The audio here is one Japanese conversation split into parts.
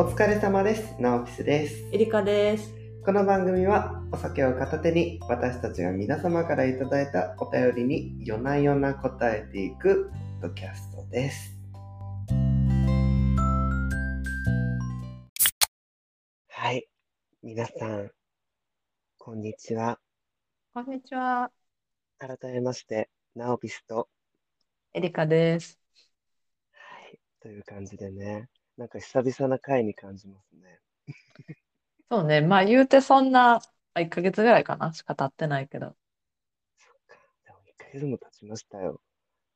お疲れ様です。ナオピスです。エリカです。この番組はお酒を片手に私たちが皆様からいただいたお便りに夜な夜な答えていくポッドキャストです。はい。皆さん、こんにちは。こんにちは。改めまして、ナオピスと、エリカです。はい。という感じでね、なんか久々な回に感じますね。そうね。まあ言うてそんな、1ヶ月ぐらいかなしか経ってないけど。そっか。でも1ヶ月も経ちましたよ。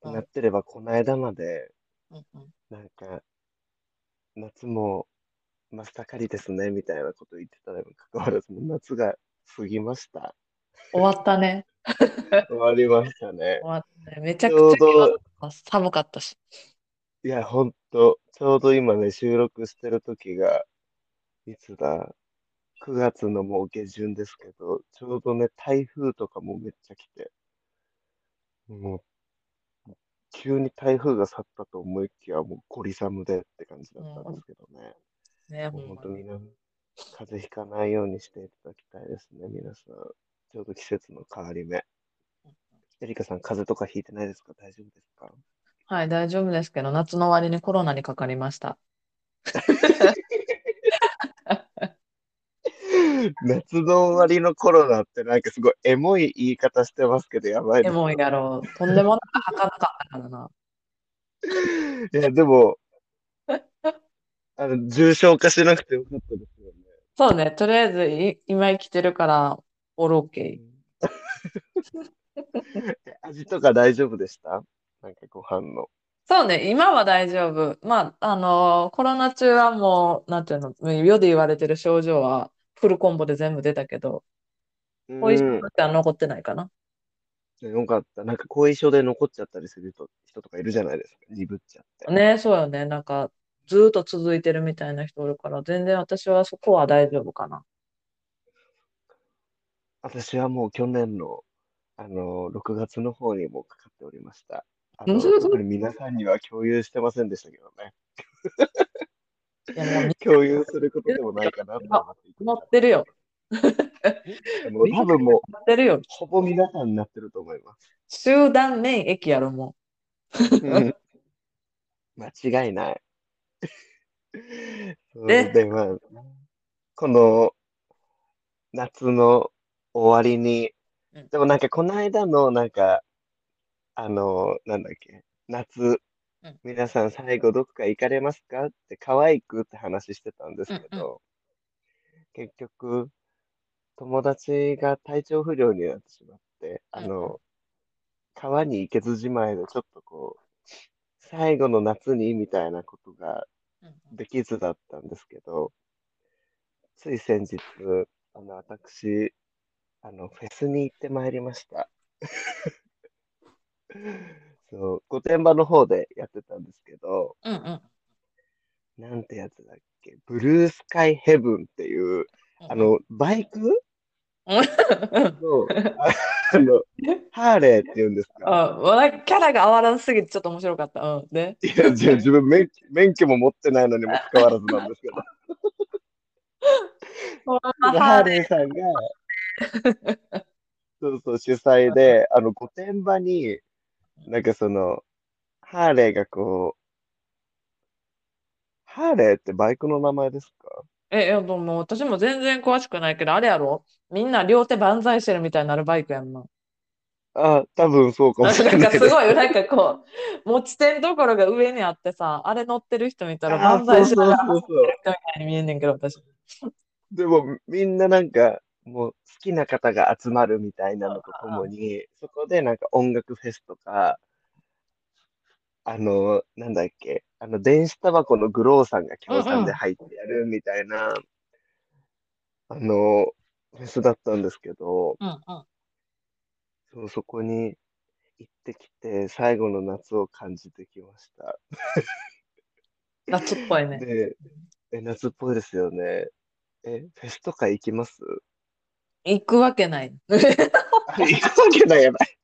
うんなってれば、この間まで、うんうん、なんか、夏も真っ盛りですね、みたいなこと言ってたのにもかかわらず、もう夏が過ぎました。終わったね。終わりましたね。終わったね。めちゃくちょうちゃ寒かったし。いや、ほんと、ちょうど今ね、収録してる時が、いつだ、9月のもう下旬ですけど、ちょうどね、台風とかもめっちゃ来て、もう、急に台風が去ったと思いきや、もうゴリ寒でって感じだったんですけどね。ね、もう。本当みんな、風邪ひかないようにしていただきたいですね、皆さん。ちょうど季節の変わり目。エリカさん、風邪とかひいてないですか？大丈夫ですか？はい、大丈夫ですけど、夏の終わりにコロナにかかりました。夏の終わりのコロナってなんかすごいエモい言い方してますけど、やばいですでもやろう。とんでもなく儚かったからな。いや、でも、あの、重症化しなくてよかったですよね。そうね。とりあえずい今生きてるから、オールオッケ え味とか大丈夫でした？なんかご飯の。そうね、今は大丈夫。まあ、あのコロナ中はもう、なんていうの、世で言われてる症状はフルコンボで全部出たけど、う後遺症ん。としては残ってないかな。よかった。なんか後遺症で残っちゃったりする人、人とかいるじゃないですか。鈍っちゃって。ね、そうよね。なんか、ずーっと続いてるみたいな人おるから、全然私はそこは大丈夫かな。私はもう去年の、あの、6月の方にもうかかっておりました。あの、特に皆さんには共有してませんでしたけどね。共有することでもないかなと思っていてなってるよ。もう多分もう、なってるよ。ほぼ皆さんになってると思います。集団免疫やろ、もうん 間違いない。でで、まあ、この夏の終わりにうん、でもなんかこの間のなんか、あの、なんだっけ、夏うん、皆さん最後どっか行かれますかって可愛くって話してたんですけうんど、結局、友達が体調不良になってしまって、あうんの、川に行けずじまいでちょっとこう、最後の夏にみたいなことがう。うんできずだったんですけど、つい先日、あの、私、あの、フェスに行ってまいりました。そう、御殿場の方でやってたんですけど、うんうんなんてやつだっけ、ブルースカイヘブンっていう、うんあの、バイク？うんの、ああの、ハーレーって言うんですか。うなんかキャラが合わなすぎてちょっと面白かった。うん。で、いや、じゃあ自分免免許も持ってないのにもかかわらずなんですけど。ハーレーさんが、そうそう、主催で、あの、御殿場に、なんかその、ハーレーがこう、ハーレーってバイクの名前ですか？え、いや、でも私も全然詳しくないけど、あれやろ？みんな両手万歳してるみたいになるバイクやんな。あ、多分そうかもなんしれないです。かすごい、なんかこう、持ち点ところが上にあってさ、あれ乗ってる人見たらあ万歳してる人みたいに見えんねんけど、私。でも、みんななんか、もう好きな方が集まるみたいなのとともに、そこでなんか音楽フェスとか、あの、なんだっけ、あの、電子タバコのグローさんが協賛で入ってやるみたいな、あの、フェスだったんですけど、うんうん。そう、そこに行ってきて、最後の夏を感じてきました。夏っぽいね。で、え、夏っぽいですよね。え、フェスとか行きます？行くわけない。あ行くわけないやない。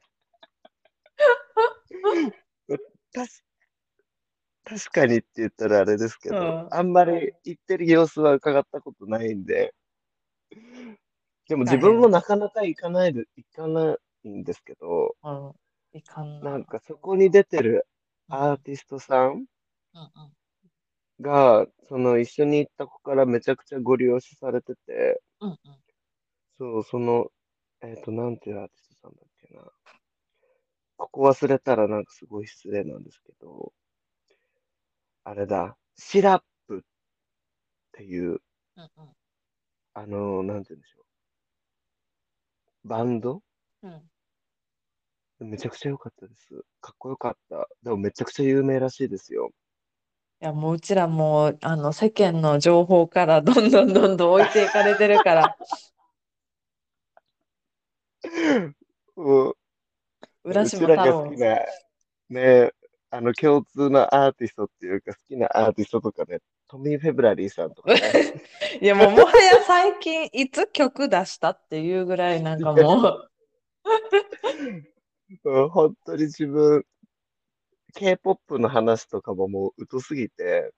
確かにって言ったらあれですけど、うん。あんまり行ってる様子は伺ったことないんで、でも自分も。なかなか行かないで、行かないんですけど、うん。いかんな。なんかそこに出てるうんアーティストさんが、その一緒に行った子からめちゃくちゃご利用しされてて、うん。うんそう、その、えっと、なんていうアーティストさんだっけな。ここ忘れたらなんかすごい失礼なんですけど、あれだ、シラップっていう、うん。うんあの、なんて言うんでしょう。バンド？うん。めちゃくちゃ良かったです。かっこよかった。でもめちゃくちゃ有名らしいですよ。いや、もううちらもう、あの、世間の情報からどんどんどんどん置いていかれてるから、もう、浦うちら島太郎。が好きな、ね、あの、共通のアーティストっていうか、好きなアーティストとかね、トミー・フェブラリーさんとかね。いや、もうもはや最近いつ曲出したっていうぐらいなんかもう、うん本当に自分、K-POP の話とかももう疎すぎて、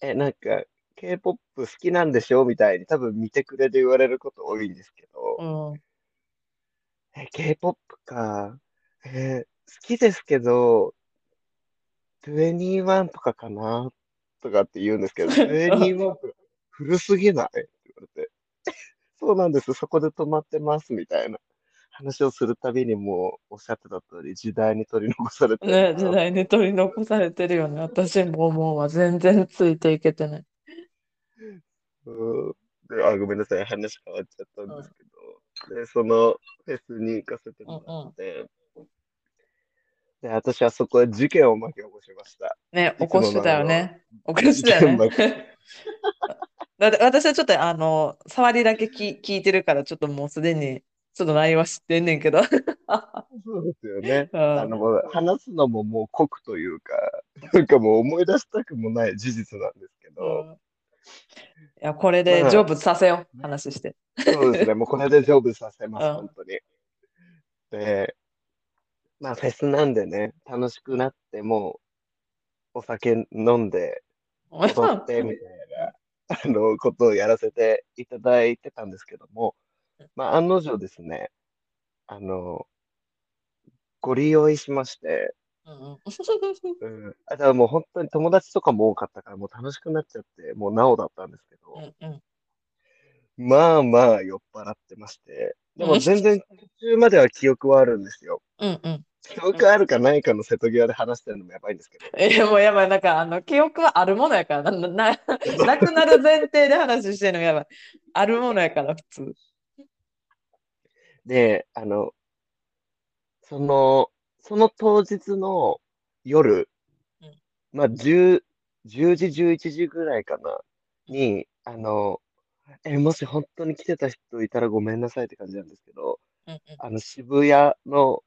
え、なんか、K-POP 好きなんでしょみたいに多分見てくれで言われること多いんですけど、うん。え、K-POP か。えー好きですけど、21とかかなとかって言うんですけど、21って古すぎない？って言われて、そうなんです、そこで止まってますみたいな話をするたびにもうおっしゃってた通り、時代に取り残されてるね、時な。代に取り残されてるよね。私も思うわ。全然ついていけてない。うんで、あ、ごめんなさい、話変わっちゃったんですけど、で、そのフェスに行かせてもらって、で、私はそこで事件を巻き起こしました。ね、起こしてたよね。起こしてたよね。だって私はちょっとあの、触りだけ聞聞いてるから、ちょっともうすでに、ちょっと内容は知ってんねんけど。そうですよね。うんあの、話すのももう酷というか、なんかもう思い出したくもない事実なんですけうど、んいや、これでまあ。成仏させよう、話して。そうですね、もうこれで成仏させます、うん。本当に。で、まあフェスなんでね、楽しくなって、もうお酒飲んで、踊ってみたいな、あの、ことをやらせていただいてたんですけども、まあ案の定ですね、あの、ご利用しまして、うんうん うん。あ、だからもう本当に友達とかも多かったから、もう楽しくなっちゃって、もうなおだったんですけど、うんうんまあまあ酔っ払ってまして、でも全然途中までは記憶はあるんですよ。うんうん。記憶あるかないかの瀬戸際で話してるのもやばいんですけど、いや、もうやばい。なんか、あの、記憶はあるものやから、な、な、な なくなる前提で話してるのやばい。あるものやから、普通。で、あの、その、その当日の夜うん、まあ10、10時、11時ぐらいかな、に、あの、え、もし本当に来てた人いたらごめんなさいって感じなんですけど、うんうん。あの、渋谷の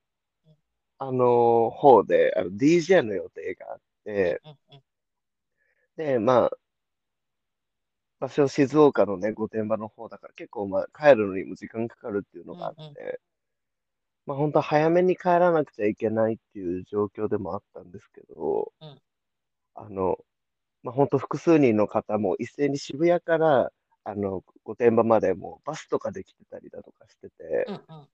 うん、あの、方で、あの、DJ の予定があって、で、まあ、場所静岡のね、御殿場の方だから結構まあ帰るのにも時間かかるっていうのがあって、まあ本当早めに帰らなくちゃいけないっていう状況でもあったんですけど、うん。あの、まあ本当複数人の方も一斉に渋谷から、あの、御殿場までもうバスとかで来てたりだとかしてて、うんうん。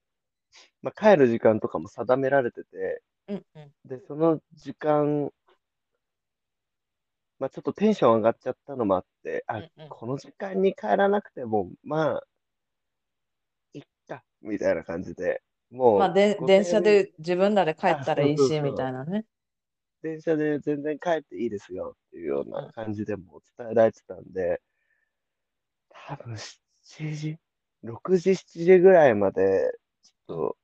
まあ帰る時間とかも定められてて、うんうん。で、その時間、まあちょっとテンション上がっちゃったのもあって、あ、うんうん。この時間に帰らなくても、まあ、いっか、みたいな感じで、もう、まあ、で、御電車殿で自分らで帰ったらいいし、みたいなね。電車で全然帰っていいですよっていうような感じでも伝えられてたんで、多分7時、6時、7時ぐらいまで、ちょ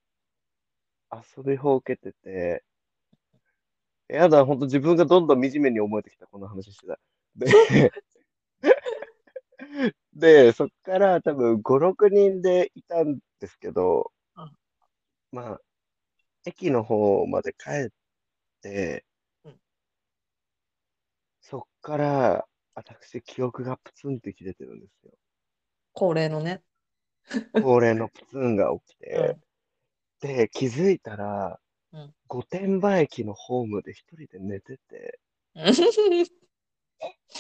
っと遊びほうけてて、やだ、ほんと自分がどんどん惨めに思えてきた、この話してた。で、で、そっから多分5、6人でいたんですけどうん、まあ、駅の方まで帰ってうん、そっから、私、記憶がプツンって切れてるんですよ。恒例のね。恒例のプツンが起きうん。て、で、気づいたらうん、御殿場駅のホームで一人で寝てて、うっ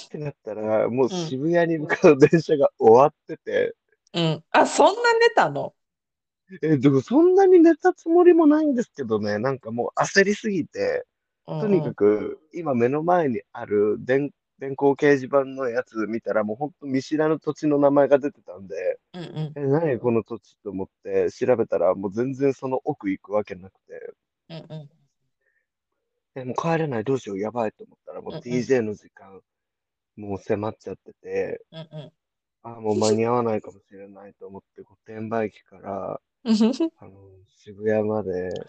てなったら、もううん。渋谷に向かう電車が終わってて、うん。あ、そんな寝たの？え、でもそんなに寝たつもりもないんですけどね、なんかもう焦りすぎて、うんとにかく今目の前にある電、電光掲示板のやつ見たらもうほんと見知らぬ土地の名前が出てたんで、うんうん。え、何この土地と思って調べたらもう全然その奥行くわけなくて、うんうん。え、もう帰れない、どうしよう、やばいと思ったらもう DJ の時間、もう迫っちゃってて、うんうん。あ、もう間に合わないかもしれないと思って、御殿場駅から、うん。あの、渋谷まで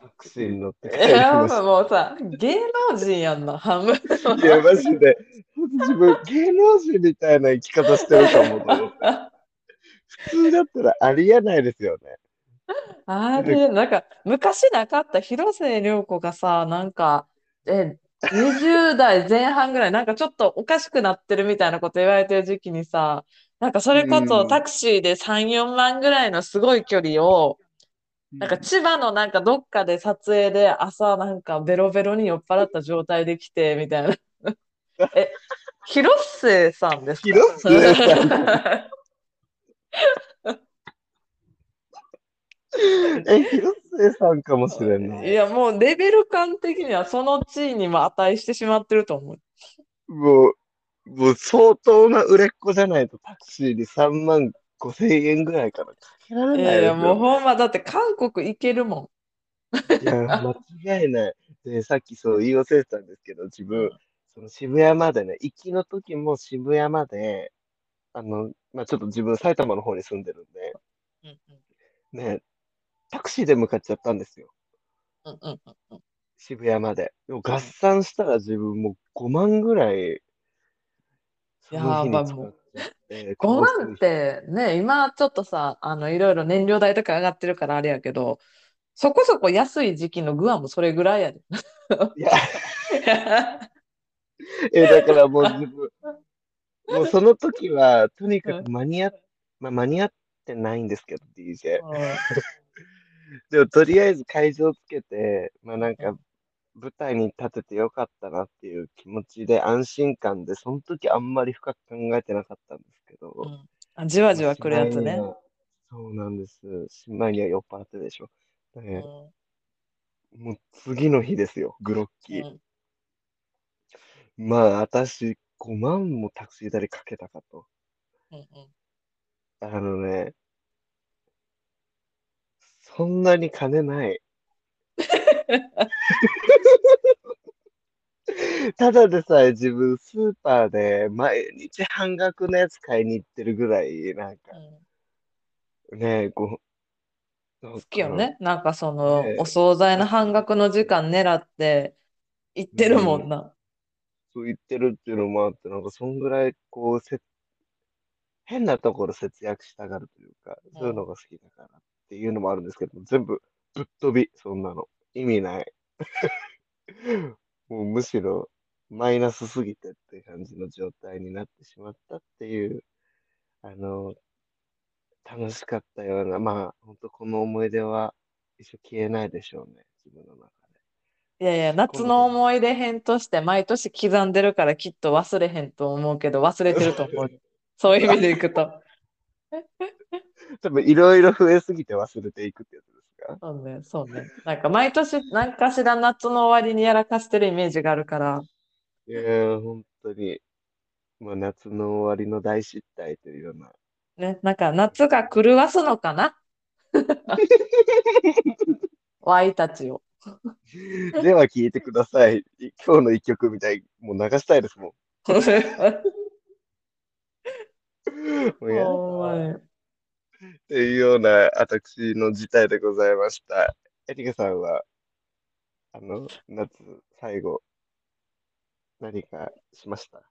タクシーに乗って帰いや、りましもうさ、芸能人やんな、半分。た。いや、マジで、自分芸能人みたいな生き方してると思って。普通だったらありえないですよね。あれ、なんか、昔なかった広末涼子がさ、なんか、え、20代前半ぐらい、なんかちょっとおかしくなってるみたいなこと言われてる時期にさ、なんかそれこうんそタクシーで3、4万ぐらいのすごい距離を、なんか千葉のなんかどっかで撮影で朝なんかベロベロに酔っ払った状態で来てみたいな。え、広末さんですか？広末さ え、広末さんかもしれないい。や、もうレベル感的にはその地位にも値してしまってると思う。もう、もう相当な売れっ子じゃないとタクシーに3万5千円ぐらいからかけられないい。や、もうほんま、だって韓国行けるもいや、間違いない。で、さっきそう言い忘れてたんですけど、自分、その渋谷までね、行きの時も渋谷まで、あの、まあ、ちょっと自分埼玉の方に住んでるんで、ん。うんね、タクシーで向かっちゃったんですよ。うんうんうんうん渋谷まで。でも合算したら自分もう5万ぐらい、その日に使っちゃって、5万ってね、今ちょっとさ、あの、いろいろ燃料代とか上がってるからあれやけど、そこそこ安い時期のグアムそれぐらいやで。いや、え、だからもう自分、もうその時は、とにかく間に合っ、まあ、間に合ってないんですけど、DJ。でも、とりあえず会場つけて、まあなんか、舞台に立ててよかったなっていう気持ちで安心感で、その時あんまり深く考えてなかったんですけど、うんあじわじわくるやつね。そうなんです。しまいには酔っ払ってでしょ。ねもう次の日ですよ、グロッうキー。んまあ、私、5万もタクシー代かけたかと。うんうんあのね、そんなに金ない。ただでさえ自分スーパーで毎日半額のやつ買いに行ってるぐらい、なんかうんね、こう、好好きよね。なんかそのね、お惣菜の半額の時間狙って行ってるもんな。そう言ってるっていうのもあって、なんかそんぐらいこうせ、変なところ節約したがるというか、そういうのが好きだからっていうのもあるんですけど、全部ぶっ飛び、そんなの。意味ない。もうむしろマイナスすぎてって感じの状態になってしまったっていう、あの、楽しかったような、まあ、本当この思い出は一生消えないでしょうね、自分の中で。いやいや、夏の思い出編として毎年刻んでるからきっと忘れへんと思うけど忘れてると思う。そういう意味でいくと。多分いろいろ増えすぎて忘れていくってやつか？そうね、そうね。なんか毎年何かしら夏の終わりにやらかしてるイメージがあるから。いやー、本当に、まあ、夏の終わりの大失態というような。ね、なんか夏が狂わすのかな？ワイたちを。では聞いてください。今日の一曲みたい、もう流したいですもん。もうやだほんまにっていうような私の事態でございました。エリカさんは、あの、夏最後、何かしました？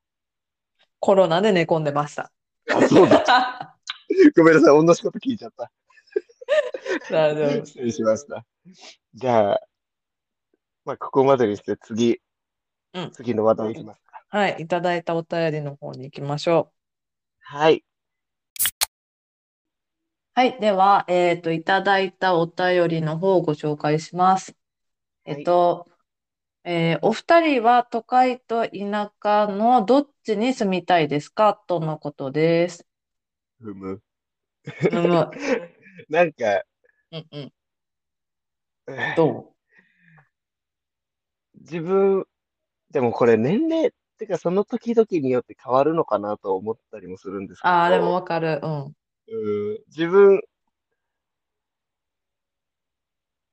コロナで寝込んでました。あ、そうだ。ごめんなさい。同じこと聞いちゃった。大丈夫。失礼しました。じゃあ、まあ、ここまでにして次、うん次の話題いきますか。はい、いただいたお便りの方に行きましょう。はい。はい。では、えっと、いただいたお便りの方をご紹介します。えっと、えーお二人は都会と田舎のどっちに住みたいですか？とのことです。ふむ。むむ。なんか、うんうん。えーど自分、でもこれ年齢ってかその時々によって変わるのかなと思ったりもするんですけど、うああ、でもわかる。うん。うん自分、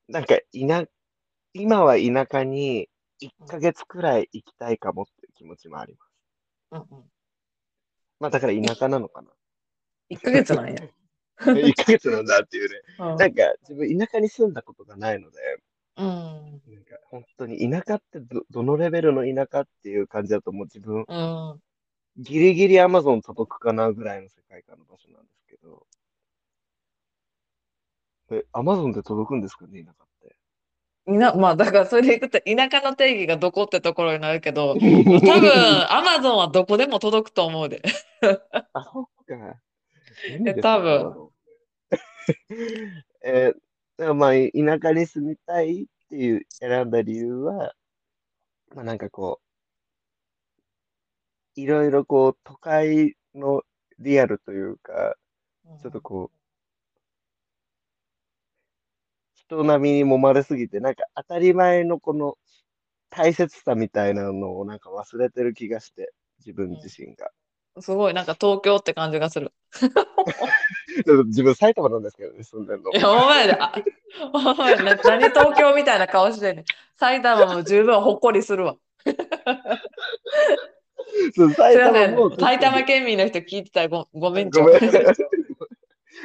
なんか田、今は田舎に1ヶ月くらい行きたいかもっていう気持ちもあります。うんうん。まあだから田舎なのかな。1ヶ月なんや。1ヶ月なんだっていうね。うんなんか自分田舎に住んだことがないので、うん。なんか本当に田舎ってど、どのレベルの田舎っていう感じだともう自分うん。ギリギリアマゾン届くかなぐらいの世界観の場所なんですけど。え、アマゾンで届くんですかね、田舎って。いな、まあ、だからそれでいくと、田舎の定義がどこってところになるけど、多分、アマゾンはどこでも届くと思うで。あ、そっか。え多分。えーまあ、田舎に住みたいっていう選んだ理由は、まあなんかこう、いろいろこう、都会のリアルというか、ちょっとこう、人並みに揉まれすぎて、なんか当たり前のこの大切さみたいなのをなんか忘れてる気がして、自分自身が。すごい、なんか東京って感じがする。自分埼玉なんですけどね、住んでるのい。や、お前で、あ、お前な、何東京みたいな顔してんねん。埼玉も十分ほっこりするわ。そうす埼玉もん。埼玉県民の人聞いてたらごごめんちょ。ごめん。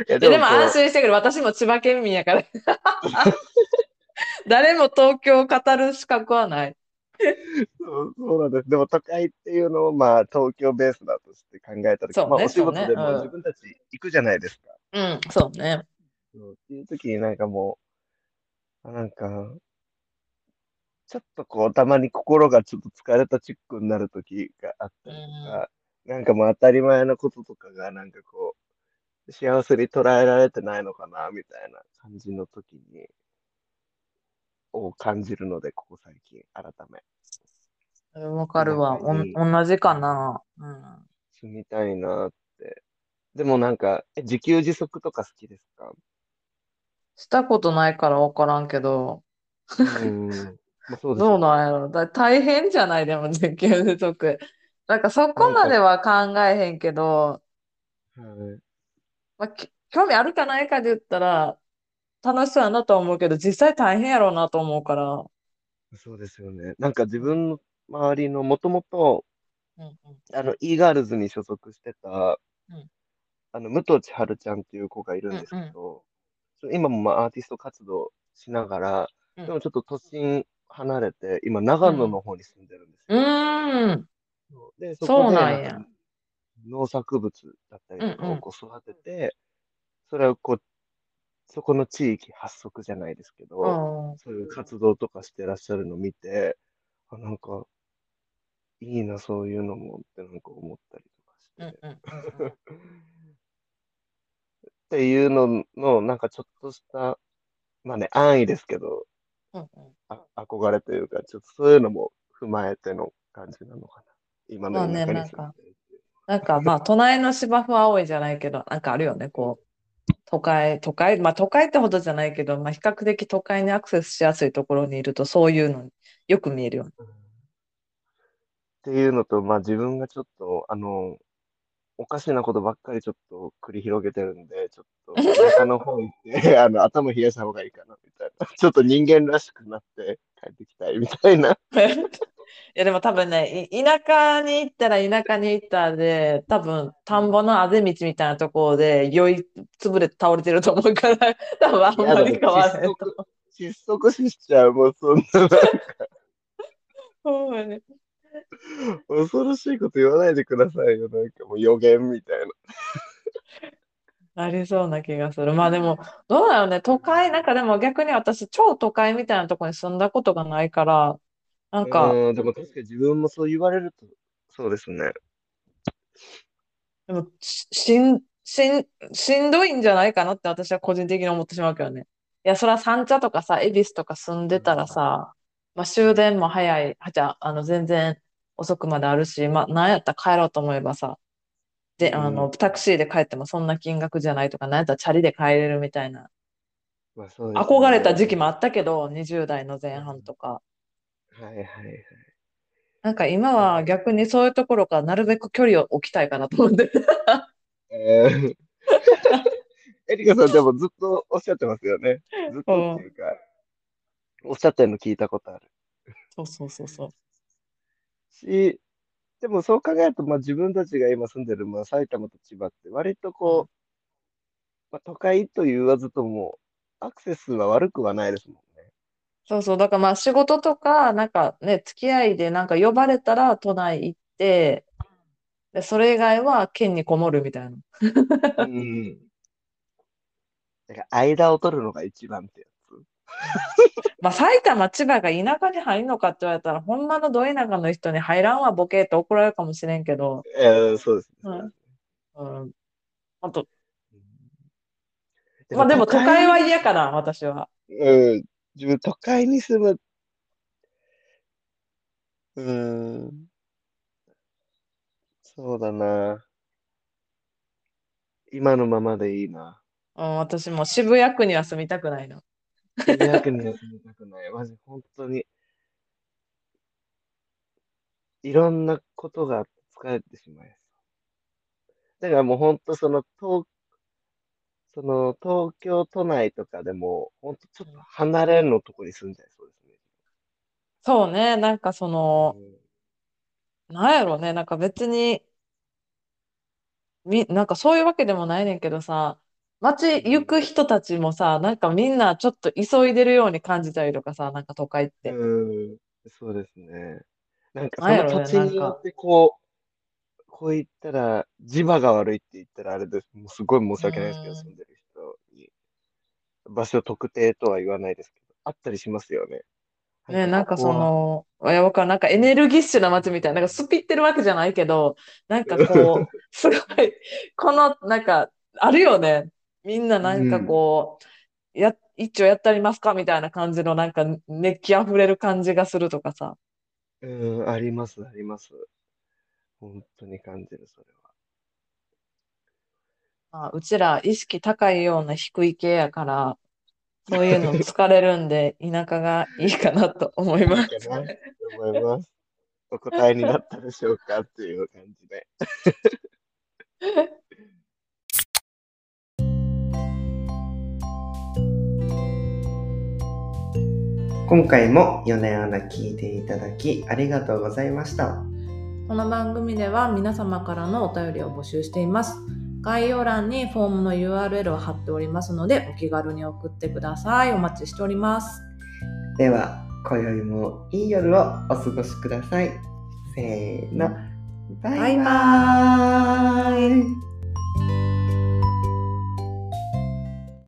ややでも安心してくれ。私も千葉県民やから。誰も東京を語る資格はない。そうそうなんです。でも都会っていうのをまあ東京ベースだとして考えたとき、そうねまあお仕事でも自分たち行くじゃないですか。うん、そうね。そうっていう時になんかもう、あなんか、ちょっとこうたまに心がちょっと疲れたチックになる時があったりとか、なんかもう当たり前のこととかがなんかこう、幸せに捉えられてないのかな、みたいな感じの時に、を感じるので、ここ最近、改め。うんわかるわ。同じかな。うん。住みたいなって。でもなんか、え自給自足とか好きですか？したことないからわからんけど、うん。まあ、そうですどう。なんやろ。だ大変じゃない？でも、自給自足。なんかそこまでは考えへんけど、はい。まあ、き興味あるかないかで言ったら、楽しそうやなとは思うけど、実際大変やろうなと思うから。そうですよね。なんか自分の周りのもともと、うんうんあの、e ガールズに所属してた、うんあの、武藤千春ちゃんっていう子がいるんですけど、そう今もまあアーティスト活動しながら、うんでもちょっと都心離れて、今長野の方に住んでるんですうよ。ーん。そうで、そそうこでなんやなんか農作物だったりとかをこう育てて、それをこう、そこの地域発足じゃないですけど、うん。そういう活動とかしてらっしゃるのを見て、あ、なんか、いいな、そういうのもってなんか思ったりとかして。っていうのの、なんかちょっとした、まあね、安易ですけど、うんうんあ憧れというか、ちょっとそういうのも踏まえての感じなのかな。今のまあね田舎になんか住んでるっていうなんかまあ、隣の芝生は青いじゃないけど、なんかあるよね、こう、都会、都会、まあ都会ってほどじゃないけど、まあ比較的都会にアクセスしやすいところにいると、そういうのよく見えるよね。っていうのと、まあ自分がちょっと、あの、おかしなことばっかりちょっと繰り広げてるんで、ちょっと田舎の方行って、あの、頭冷やした方がいいかな、みたいな。ちょっと人間らしくなって帰ってきたい、みたいな。いやでも多分ね、い田舎に行ったら田舎に行ったで、多分田んぼのあぜ道みたいなところで酔い潰れて倒れてると思うから、多分あんまり変わらへんと思う。窒息死しちゃう、もうそんな、なんかほんまに恐ろしいこと言わないでくださいよ。なんかもう予言みたいな。ありそうな気がする。まあでも、どうだろうね。都会、なんかでも逆に私、超都会みたいなところに住んだことがないから、なんか、うん、でも確かに自分もそう言われると、そうですね。でもししん、しん、しんどいんじゃないかなって私は個人的に思ってしまうけどね。いや、そら三茶とかさ、恵比寿とか住んでたらさ、まあ、終電も早い、はじゃあ、あの、全然遅くまであるし、まあ、なんやったら帰ろうと思えばさ、で、あの、うんタクシーで帰ってもそんな金額じゃないとか、なんやったらチャリで帰れるみたいな。まあね憧れた時期もあったけど、20代の前半とか。はいはいはい。なんか今は逆にそういうところからなるべく距離を置きたいかなと思って。えー エリカさんでもずっとおっしゃってますよね。ずっとっていうか、おっしゃってるの聞いたことあるそうそうそうそう。し、でもそう考えると、まあ自分たちが今住んでる、まあ埼玉と千葉って割とこう、まあ都会と言わずとも、アクセスは悪くはないですもんね。そうそう。だからまあ仕事とか、なんかね、付き合いでなんか呼ばれたら都内行って、で、それ以外は県にこもるみたいな。うん。だから間を取るのが一番ってやつ。まあ埼玉、千葉が田舎に入るのかって言われたら、ほんまのど田舎の人に入らんわボケって怒られるかもしれんけど、えーそうですね。うんうん。あと、でまあでも都会はに嫌かな、私は。うん。自分都会に住む。うん。そうだな。今のままでいいな。うん、私も渋谷区には住みたくないな。渋谷区には住みたくない。マジ、本当に。いろんなことが疲れてしまいそう。だからもう本当その東、その東京都内とかでも、本当ちょっと離れのとこに住んじゃいそうですね。そうね、なんかその、うんなんやろね、なんか別に、み、なんかそういうわけでもないねんけどさ、街行く人たちもさ、なんかみんなちょっと急いでるように感じたりとかさ、なんか都会って。うん、そうですね。なんかそなんやろねの土地によってこう、こう言ったら、磁場が悪いって言ったらあれです。もうすごい申し訳ないですけど、うん住んでる人に。場所特定とは言わないですけど、あったりしますよね。ね、なんかその、いや、わかる。なんかエネルギッシュな街みたいな、なんかスピってるわけじゃないけど、なんかこう、すごい、この、なんか、あるよね。みんななんかこう、や、一丁やってありますかみたいな感じの、なんか熱気あふれる感じがするとかさ。うん、あります、あります。本当に感じる、それは。まあ、うちら意識高いような低い系やから、そういうの疲れるんで、田舎がいいかなと思います。思います。お答えになったでしょうかっていう感じで。今回も米穴聞いていただきありがとうございました。この番組では皆様からのお便りを募集しています。概要欄にフォームの URL を貼っておりますので、お気軽に送ってください。お待ちしております。では、今宵もいい夜をお過ごしください。せーの、バイババイバーイ